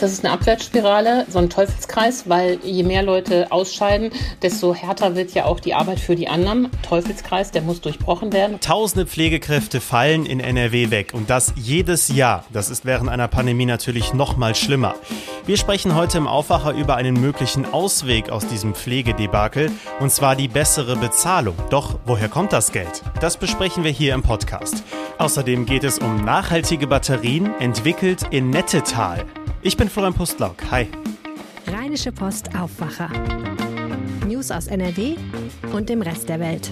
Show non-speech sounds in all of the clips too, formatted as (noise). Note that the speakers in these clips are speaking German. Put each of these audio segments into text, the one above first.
Das ist eine Abwärtsspirale, so ein Teufelskreis, weil je mehr Leute ausscheiden, desto härter wird ja auch die Arbeit für die anderen. Teufelskreis, der muss durchbrochen werden. Tausende Pflegekräfte fallen in NRW weg und das jedes Jahr. Das ist während einer Pandemie natürlich noch mal schlimmer. Wir sprechen heute im Aufwacher über einen möglichen Ausweg aus diesem Pflegedebakel und zwar die bessere Bezahlung. Doch woher kommt das Geld? Das besprechen wir hier im Podcast. Außerdem geht es um nachhaltige Batterien, entwickelt in Nettetal. Ich bin Florian Pustlauk. Hi. Rheinische Post Aufwacher. News aus NRW und dem Rest der Welt.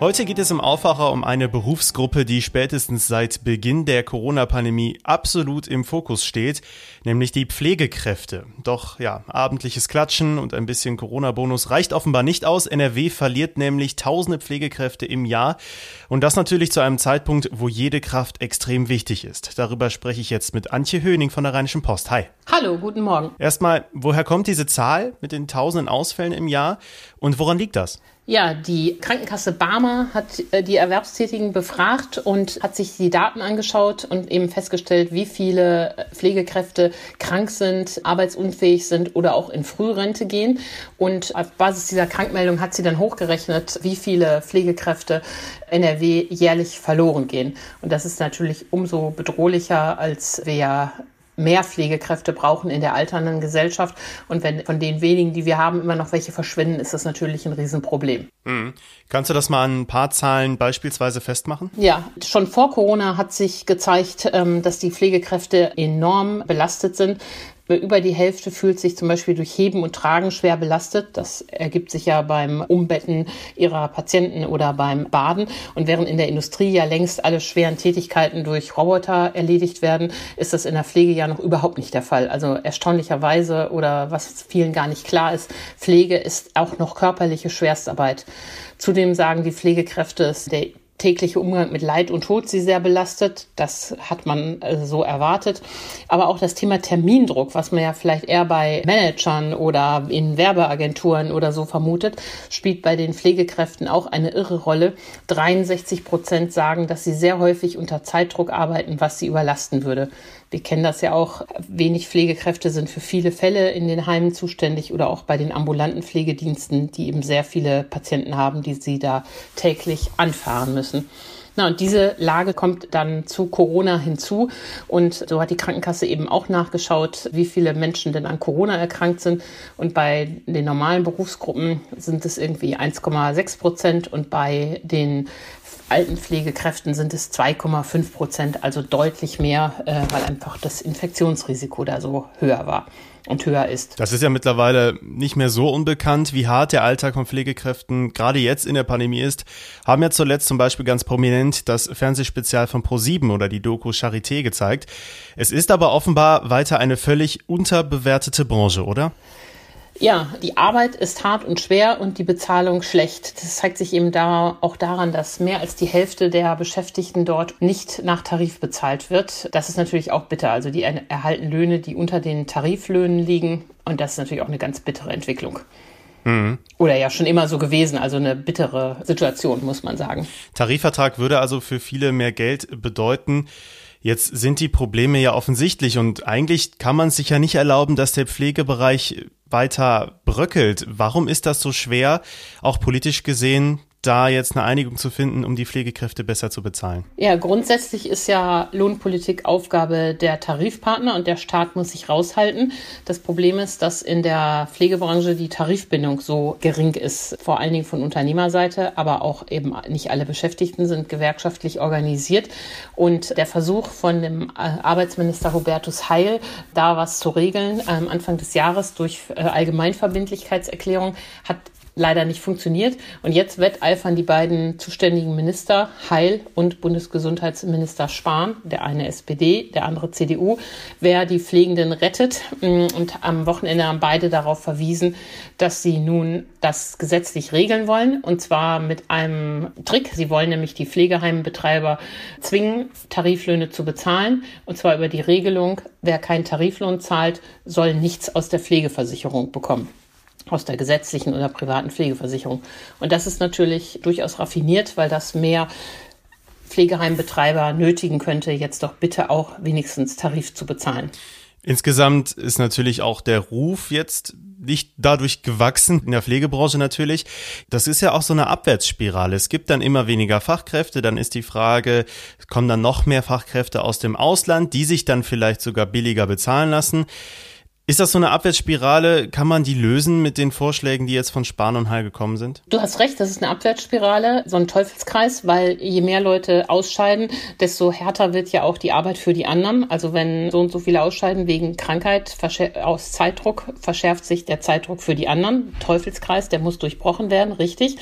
Heute geht es im Aufwacher um eine Berufsgruppe, die spätestens seit Beginn der Corona-Pandemie absolut im Fokus steht, nämlich die Pflegekräfte. Doch ja, abendliches Klatschen und ein bisschen Corona-Bonus reicht offenbar nicht aus. NRW verliert nämlich tausende Pflegekräfte im Jahr und das natürlich zu einem Zeitpunkt, wo jede Kraft extrem wichtig ist. Darüber spreche ich jetzt mit Antje Höning von der Rheinischen Post. Hi. Hallo, guten Morgen. Erstmal, woher kommt diese Zahl mit den tausenden Ausfällen im Jahr und woran liegt das? Ja, die Krankenkasse Barmer hat äh, die Erwerbstätigen befragt und hat sich die Daten angeschaut und eben festgestellt, wie viele Pflegekräfte krank sind, arbeitsunfähig sind oder auch in Frührente gehen. Und auf Basis dieser Krankmeldung hat sie dann hochgerechnet, wie viele Pflegekräfte NRW jährlich verloren gehen. Und das ist natürlich umso bedrohlicher, als wir ja mehr Pflegekräfte brauchen in der alternden Gesellschaft. Und wenn von den wenigen, die wir haben, immer noch welche verschwinden, ist das natürlich ein Riesenproblem. Mhm. Kannst du das mal an ein paar Zahlen beispielsweise festmachen? Ja, schon vor Corona hat sich gezeigt, ähm, dass die Pflegekräfte enorm belastet sind. Über die Hälfte fühlt sich zum Beispiel durch Heben und Tragen schwer belastet. Das ergibt sich ja beim Umbetten ihrer Patienten oder beim Baden. Und während in der Industrie ja längst alle schweren Tätigkeiten durch Roboter erledigt werden, ist das in der Pflege ja noch überhaupt nicht der Fall. Also erstaunlicherweise oder was vielen gar nicht klar ist, Pflege ist auch noch körperliche Schwerstarbeit. Zudem sagen die Pflegekräfte, der tägliche Umgang mit Leid und Tod sie sehr belastet. Das hat man äh, so erwartet. Aber auch das Thema Termindruck, was man ja vielleicht eher bei Managern oder in Werbeagenturen oder so vermutet, spielt bei den Pflegekräften auch eine irre Rolle. 63 Prozent sagen, dass sie sehr häufig unter Zeitdruck arbeiten, was sie überlasten würde. Wir kennen das ja auch. Wenig Pflegekräfte sind für viele Fälle in den Heimen zuständig oder auch bei den ambulanten Pflegediensten, die eben sehr viele Patienten haben, die sie da täglich anfahren müssen. Na, und diese Lage kommt dann zu Corona hinzu. Und so hat die Krankenkasse eben auch nachgeschaut, wie viele Menschen denn an Corona erkrankt sind. Und bei den normalen Berufsgruppen sind es irgendwie 1,6 Prozent und bei den Altenpflegekräften sind es 2,5 Prozent, also deutlich mehr, äh, weil einfach das Infektionsrisiko da so höher war und höher ist. Das ist ja mittlerweile nicht mehr so unbekannt, wie hart der Alltag von Pflegekräften gerade jetzt in der Pandemie ist. Haben ja zuletzt zum Beispiel ganz prominent das Fernsehspezial von Pro7 oder die Doku Charité gezeigt. Es ist aber offenbar weiter eine völlig unterbewertete Branche, oder? Ja, die Arbeit ist hart und schwer und die Bezahlung schlecht. Das zeigt sich eben da auch daran, dass mehr als die Hälfte der Beschäftigten dort nicht nach Tarif bezahlt wird. Das ist natürlich auch bitter. Also die erhalten Löhne, die unter den Tariflöhnen liegen. Und das ist natürlich auch eine ganz bittere Entwicklung. Mhm. Oder ja schon immer so gewesen, also eine bittere Situation, muss man sagen. Tarifvertrag würde also für viele mehr Geld bedeuten. Jetzt sind die Probleme ja offensichtlich und eigentlich kann man sich ja nicht erlauben, dass der Pflegebereich weiter bröckelt. Warum ist das so schwer, auch politisch gesehen, da jetzt eine Einigung zu finden, um die Pflegekräfte besser zu bezahlen? Ja, grundsätzlich ist ja Lohnpolitik Aufgabe der Tarifpartner und der Staat muss sich raushalten. Das Problem ist, dass in der Pflegebranche die Tarifbindung so gering ist, vor allen Dingen von Unternehmerseite, aber auch eben nicht alle Beschäftigten sind gewerkschaftlich organisiert. Und der Versuch von dem äh, Arbeitsminister Hubertus Heil, da was zu regeln, am Anfang des Jahres durch äh, Allgemeinverbindlichkeitserklärung, hat leider nicht funktioniert. Und jetzt wetteifern die beiden zuständigen Minister, Heil und Bundesgesundheitsminister Spahn, der eine SPD, der andere CDU, wer die Pflegenden rettet. Und am Wochenende haben beide darauf verwiesen, dass sie nun das gesetzlich regeln wollen. Und zwar mit einem Trick. Sie wollen nämlich die Pflegeheimbetreiber zwingen, Tariflöhne zu bezahlen. Und zwar über die Regelung, wer keinen Tariflohn zahlt, soll nichts aus der Pflegeversicherung bekommen aus der gesetzlichen oder privaten Pflegeversicherung. Und das ist natürlich durchaus raffiniert, weil das mehr Pflegeheimbetreiber nötigen könnte, jetzt doch bitte auch wenigstens Tarif zu bezahlen. Insgesamt ist natürlich auch der Ruf jetzt nicht dadurch gewachsen, in der Pflegebranche natürlich. Das ist ja auch so eine Abwärtsspirale. Es gibt dann immer weniger Fachkräfte, dann ist die Frage, kommen dann noch mehr Fachkräfte aus dem Ausland, die sich dann vielleicht sogar billiger bezahlen lassen. Ist das so eine Abwärtsspirale? Kann man die lösen mit den Vorschlägen, die jetzt von Spahn und Heil gekommen sind? Du hast recht, das ist eine Abwärtsspirale, so ein Teufelskreis, weil je mehr Leute ausscheiden, desto härter wird ja auch die Arbeit für die anderen. Also wenn so und so viele ausscheiden wegen Krankheit aus Zeitdruck, verschärft sich der Zeitdruck für die anderen. Teufelskreis, der muss durchbrochen werden, richtig.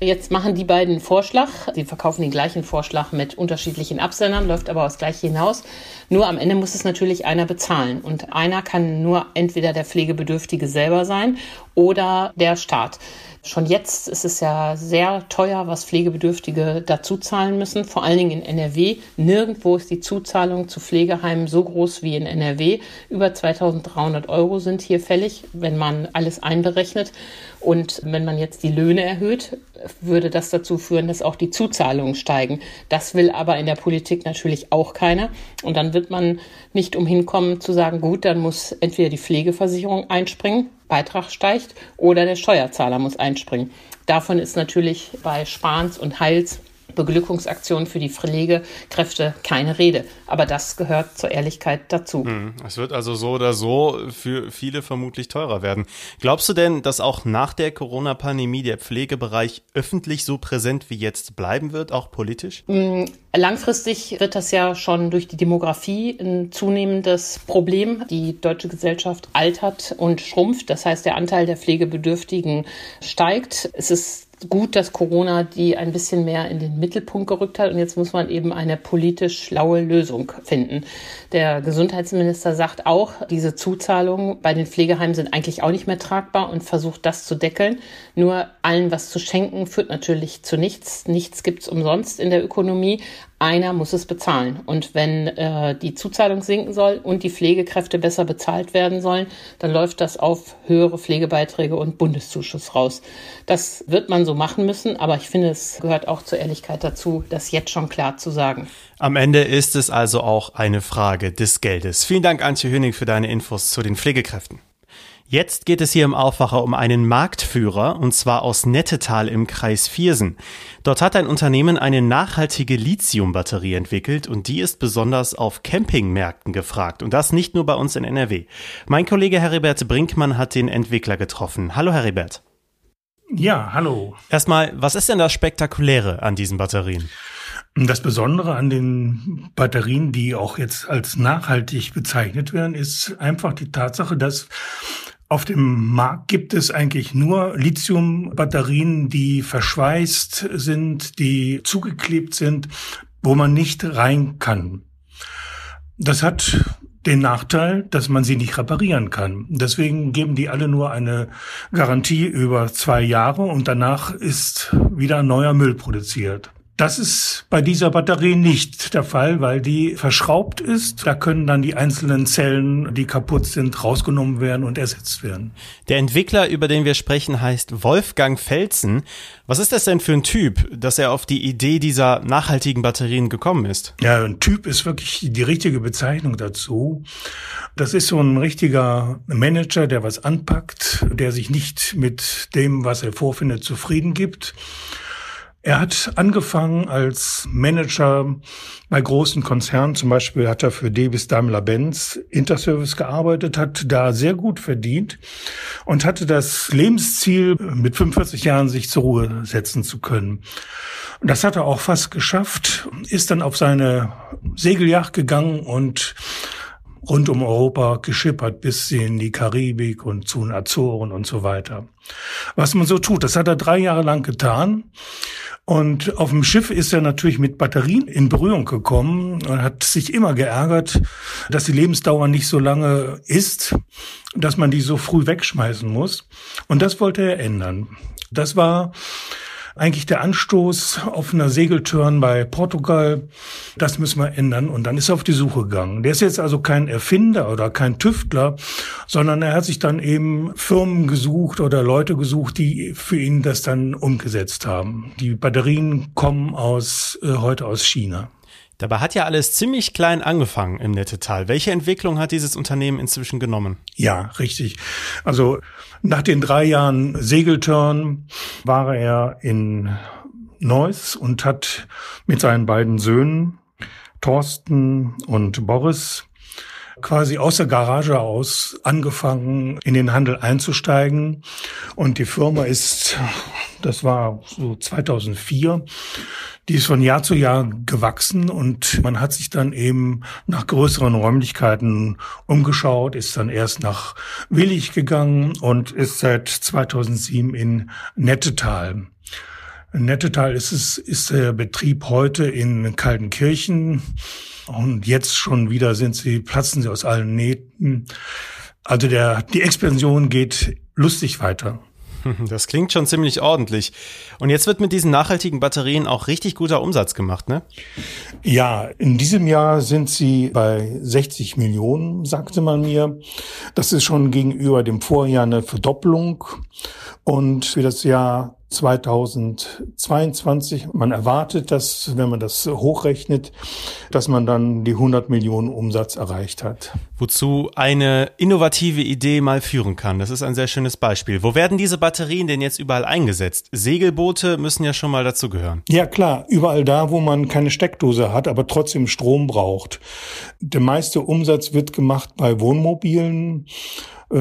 Jetzt machen die beiden einen Vorschlag. Sie verkaufen den gleichen Vorschlag mit unterschiedlichen Absendern, läuft aber aufs Gleiche hinaus. Nur am Ende muss es natürlich einer bezahlen. Und einer kann nur entweder der Pflegebedürftige selber sein oder der Staat. Schon jetzt ist es ja sehr teuer, was Pflegebedürftige dazu zahlen müssen, vor allen Dingen in NRW. Nirgendwo ist die Zuzahlung zu Pflegeheimen so groß wie in NRW. Über 2300 Euro sind hier fällig, wenn man alles einberechnet. Und wenn man jetzt die Löhne erhöht, würde das dazu führen, dass auch die Zuzahlungen steigen. Das will aber in der Politik natürlich auch keiner. Und dann wird man nicht umhin kommen zu sagen, gut, dann muss entweder die Pflegeversicherung einspringen Beitrag steigt oder der Steuerzahler muss einspringen. Davon ist natürlich bei Spahns und Heils Beglückungsaktion für die Pflegekräfte keine Rede. Aber das gehört zur Ehrlichkeit dazu. Hm, es wird also so oder so für viele vermutlich teurer werden. Glaubst du denn, dass auch nach der Corona-Pandemie der Pflegebereich öffentlich so präsent wie jetzt bleiben wird, auch politisch? Hm, langfristig wird das ja schon durch die Demografie ein zunehmendes Problem. Die deutsche Gesellschaft altert und schrumpft. Das heißt, der Anteil der Pflegebedürftigen steigt. Es ist gut, dass Corona die ein bisschen mehr in den Mittelpunkt gerückt hat und jetzt muss man eben eine politisch schlaue Lösung finden. Der Gesundheitsminister sagt auch, diese Zuzahlungen bei den Pflegeheimen sind eigentlich auch nicht mehr tragbar und versucht das zu deckeln. Nur allen was zu schenken führt natürlich zu nichts. Nichts gibt's umsonst in der Ökonomie einer muss es bezahlen. Und wenn äh, die Zuzahlung sinken soll und die Pflegekräfte besser bezahlt werden sollen, dann läuft das auf höhere Pflegebeiträge und Bundeszuschuss raus. Das wird man so machen müssen, aber ich finde, es gehört auch zur Ehrlichkeit dazu, das jetzt schon klar zu sagen. Am Ende ist es also auch eine Frage des Geldes. Vielen Dank, Antje Hönig, für deine Infos zu den Pflegekräften. Jetzt geht es hier im Aufwacher um einen Marktführer, und zwar aus Nettetal im Kreis Viersen. Dort hat ein Unternehmen eine nachhaltige Lithiumbatterie entwickelt und die ist besonders auf Campingmärkten gefragt. Und das nicht nur bei uns in NRW. Mein Kollege Heribert Brinkmann hat den Entwickler getroffen. Hallo Heribert. Ja, hallo. Erstmal, was ist denn das Spektakuläre an diesen Batterien? Das Besondere an den Batterien, die auch jetzt als nachhaltig bezeichnet werden, ist einfach die Tatsache, dass auf dem Markt gibt es eigentlich nur Lithium-Batterien, die verschweißt sind, die zugeklebt sind, wo man nicht rein kann. Das hat den Nachteil, dass man sie nicht reparieren kann. Deswegen geben die alle nur eine Garantie über zwei Jahre und danach ist wieder neuer Müll produziert. Das ist bei dieser Batterie nicht der Fall, weil die verschraubt ist. Da können dann die einzelnen Zellen, die kaputt sind, rausgenommen werden und ersetzt werden. Der Entwickler, über den wir sprechen, heißt Wolfgang Felsen. Was ist das denn für ein Typ, dass er auf die Idee dieser nachhaltigen Batterien gekommen ist? Ja, ein Typ ist wirklich die richtige Bezeichnung dazu. Das ist so ein richtiger Manager, der was anpackt, der sich nicht mit dem, was er vorfindet, zufrieden gibt er hat angefangen als Manager bei großen Konzernen, zum Beispiel hat er für Davis Daimler-Benz Interservice gearbeitet, hat da sehr gut verdient und hatte das Lebensziel, mit 45 Jahren sich zur Ruhe setzen zu können. Das hat er auch fast geschafft, ist dann auf seine Segelyacht gegangen und rund um Europa geschippert bis in die Karibik und zu den Azoren und so weiter. Was man so tut, das hat er drei Jahre lang getan. Und auf dem Schiff ist er natürlich mit Batterien in Berührung gekommen und hat sich immer geärgert, dass die Lebensdauer nicht so lange ist, dass man die so früh wegschmeißen muss. Und das wollte er ändern. Das war eigentlich der Anstoß auf einer Segeltörn bei Portugal. Das müssen wir ändern. Und dann ist er auf die Suche gegangen. Der ist jetzt also kein Erfinder oder kein Tüftler, sondern er hat sich dann eben Firmen gesucht oder Leute gesucht, die für ihn das dann umgesetzt haben. Die Batterien kommen aus, äh, heute aus China. Dabei hat ja alles ziemlich klein angefangen im Nettetal. Welche Entwicklung hat dieses Unternehmen inzwischen genommen? Ja, richtig. Also nach den drei Jahren Segeltörn war er in Neuss und hat mit seinen beiden Söhnen Thorsten und Boris quasi aus der Garage aus angefangen, in den Handel einzusteigen. Und die Firma ist, das war so 2004, die ist von Jahr zu Jahr gewachsen und man hat sich dann eben nach größeren Räumlichkeiten umgeschaut, ist dann erst nach Willig gegangen und ist seit 2007 in Nettetal. Nettetal ist es, ist der Betrieb heute in Kaltenkirchen und jetzt schon wieder sind sie, platzen sie aus allen Nähten. Also der, die Expansion geht lustig weiter. (laughs) Das klingt schon ziemlich ordentlich. Und jetzt wird mit diesen nachhaltigen Batterien auch richtig guter Umsatz gemacht, ne? Ja, in diesem Jahr sind sie bei 60 Millionen, sagte man mir. Das ist schon gegenüber dem Vorjahr eine Verdoppelung. Und für das Jahr 2022. Man erwartet, dass, wenn man das hochrechnet, dass man dann die 100 Millionen Umsatz erreicht hat. Wozu eine innovative Idee mal führen kann. Das ist ein sehr schönes Beispiel. Wo werden diese Batterien denn jetzt überall eingesetzt? Segelboote müssen ja schon mal dazu gehören. Ja, klar. Überall da, wo man keine Steckdose hat, aber trotzdem Strom braucht. Der meiste Umsatz wird gemacht bei Wohnmobilen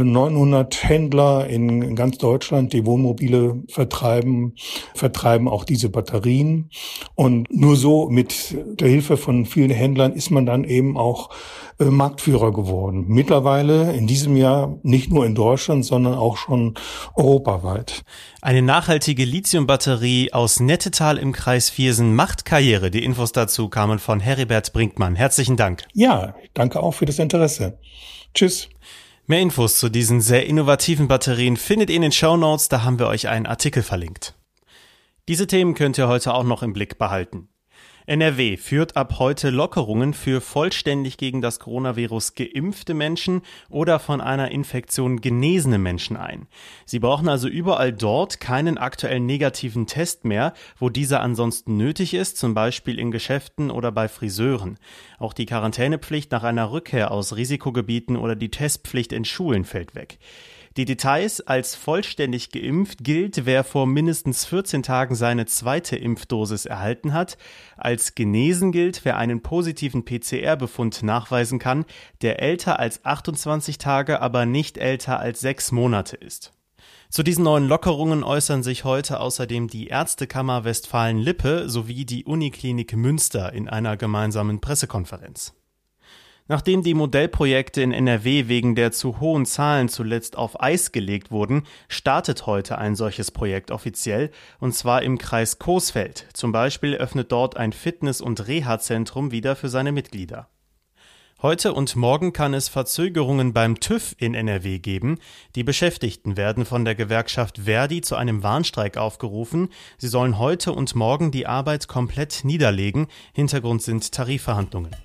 900 Händler in ganz Deutschland, die Wohnmobile vertreiben, vertreiben auch diese Batterien. Und nur so mit der Hilfe von vielen Händlern ist man dann eben auch äh, Marktführer geworden. Mittlerweile in diesem Jahr nicht nur in Deutschland, sondern auch schon europaweit. Eine nachhaltige Lithiumbatterie aus Nettetal im Kreis Viersen macht Karriere. Die Infos dazu kamen von Heribert Brinkmann. Herzlichen Dank. Ja, danke auch für das Interesse. Tschüss. Mehr Infos zu diesen sehr innovativen Batterien findet ihr in den Show Notes, da haben wir euch einen Artikel verlinkt. Diese Themen könnt ihr heute auch noch im Blick behalten. NRW führt ab heute Lockerungen für vollständig gegen das Coronavirus geimpfte Menschen oder von einer Infektion genesene Menschen ein. Sie brauchen also überall dort keinen aktuellen negativen Test mehr, wo dieser ansonsten nötig ist, zum Beispiel in Geschäften oder bei Friseuren. Auch die Quarantänepflicht nach einer Rückkehr aus Risikogebieten oder die Testpflicht in Schulen fällt weg. Die Details als vollständig geimpft gilt, wer vor mindestens 14 Tagen seine zweite Impfdosis erhalten hat. Als genesen gilt, wer einen positiven PCR-Befund nachweisen kann, der älter als 28 Tage, aber nicht älter als sechs Monate ist. Zu diesen neuen Lockerungen äußern sich heute außerdem die Ärztekammer Westfalen-Lippe sowie die Uniklinik Münster in einer gemeinsamen Pressekonferenz. Nachdem die Modellprojekte in NRW wegen der zu hohen Zahlen zuletzt auf Eis gelegt wurden, startet heute ein solches Projekt offiziell, und zwar im Kreis Coesfeld. Zum Beispiel öffnet dort ein Fitness- und Reha-Zentrum wieder für seine Mitglieder. Heute und morgen kann es Verzögerungen beim TÜV in NRW geben. Die Beschäftigten werden von der Gewerkschaft Verdi zu einem Warnstreik aufgerufen. Sie sollen heute und morgen die Arbeit komplett niederlegen. Hintergrund sind Tarifverhandlungen.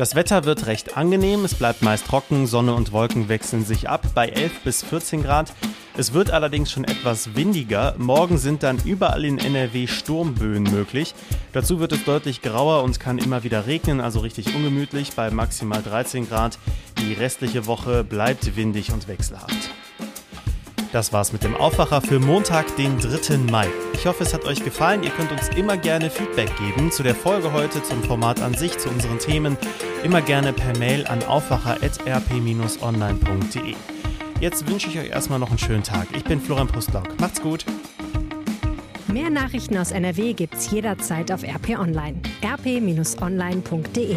Das Wetter wird recht angenehm, es bleibt meist trocken, Sonne und Wolken wechseln sich ab bei 11 bis 14 Grad. Es wird allerdings schon etwas windiger. Morgen sind dann überall in NRW Sturmböen möglich. Dazu wird es deutlich grauer und kann immer wieder regnen, also richtig ungemütlich bei maximal 13 Grad. Die restliche Woche bleibt windig und wechselhaft. Das war's mit dem Aufwacher für Montag, den 3. Mai. Ich hoffe, es hat euch gefallen. Ihr könnt uns immer gerne Feedback geben zu der Folge heute, zum Format an sich, zu unseren Themen. Immer gerne per Mail an aufwacher.rp-online.de. Jetzt wünsche ich euch erstmal noch einen schönen Tag. Ich bin Florian Pustlauk. Macht's gut. Mehr Nachrichten aus NRW gibt's jederzeit auf RP Online. rp-online.de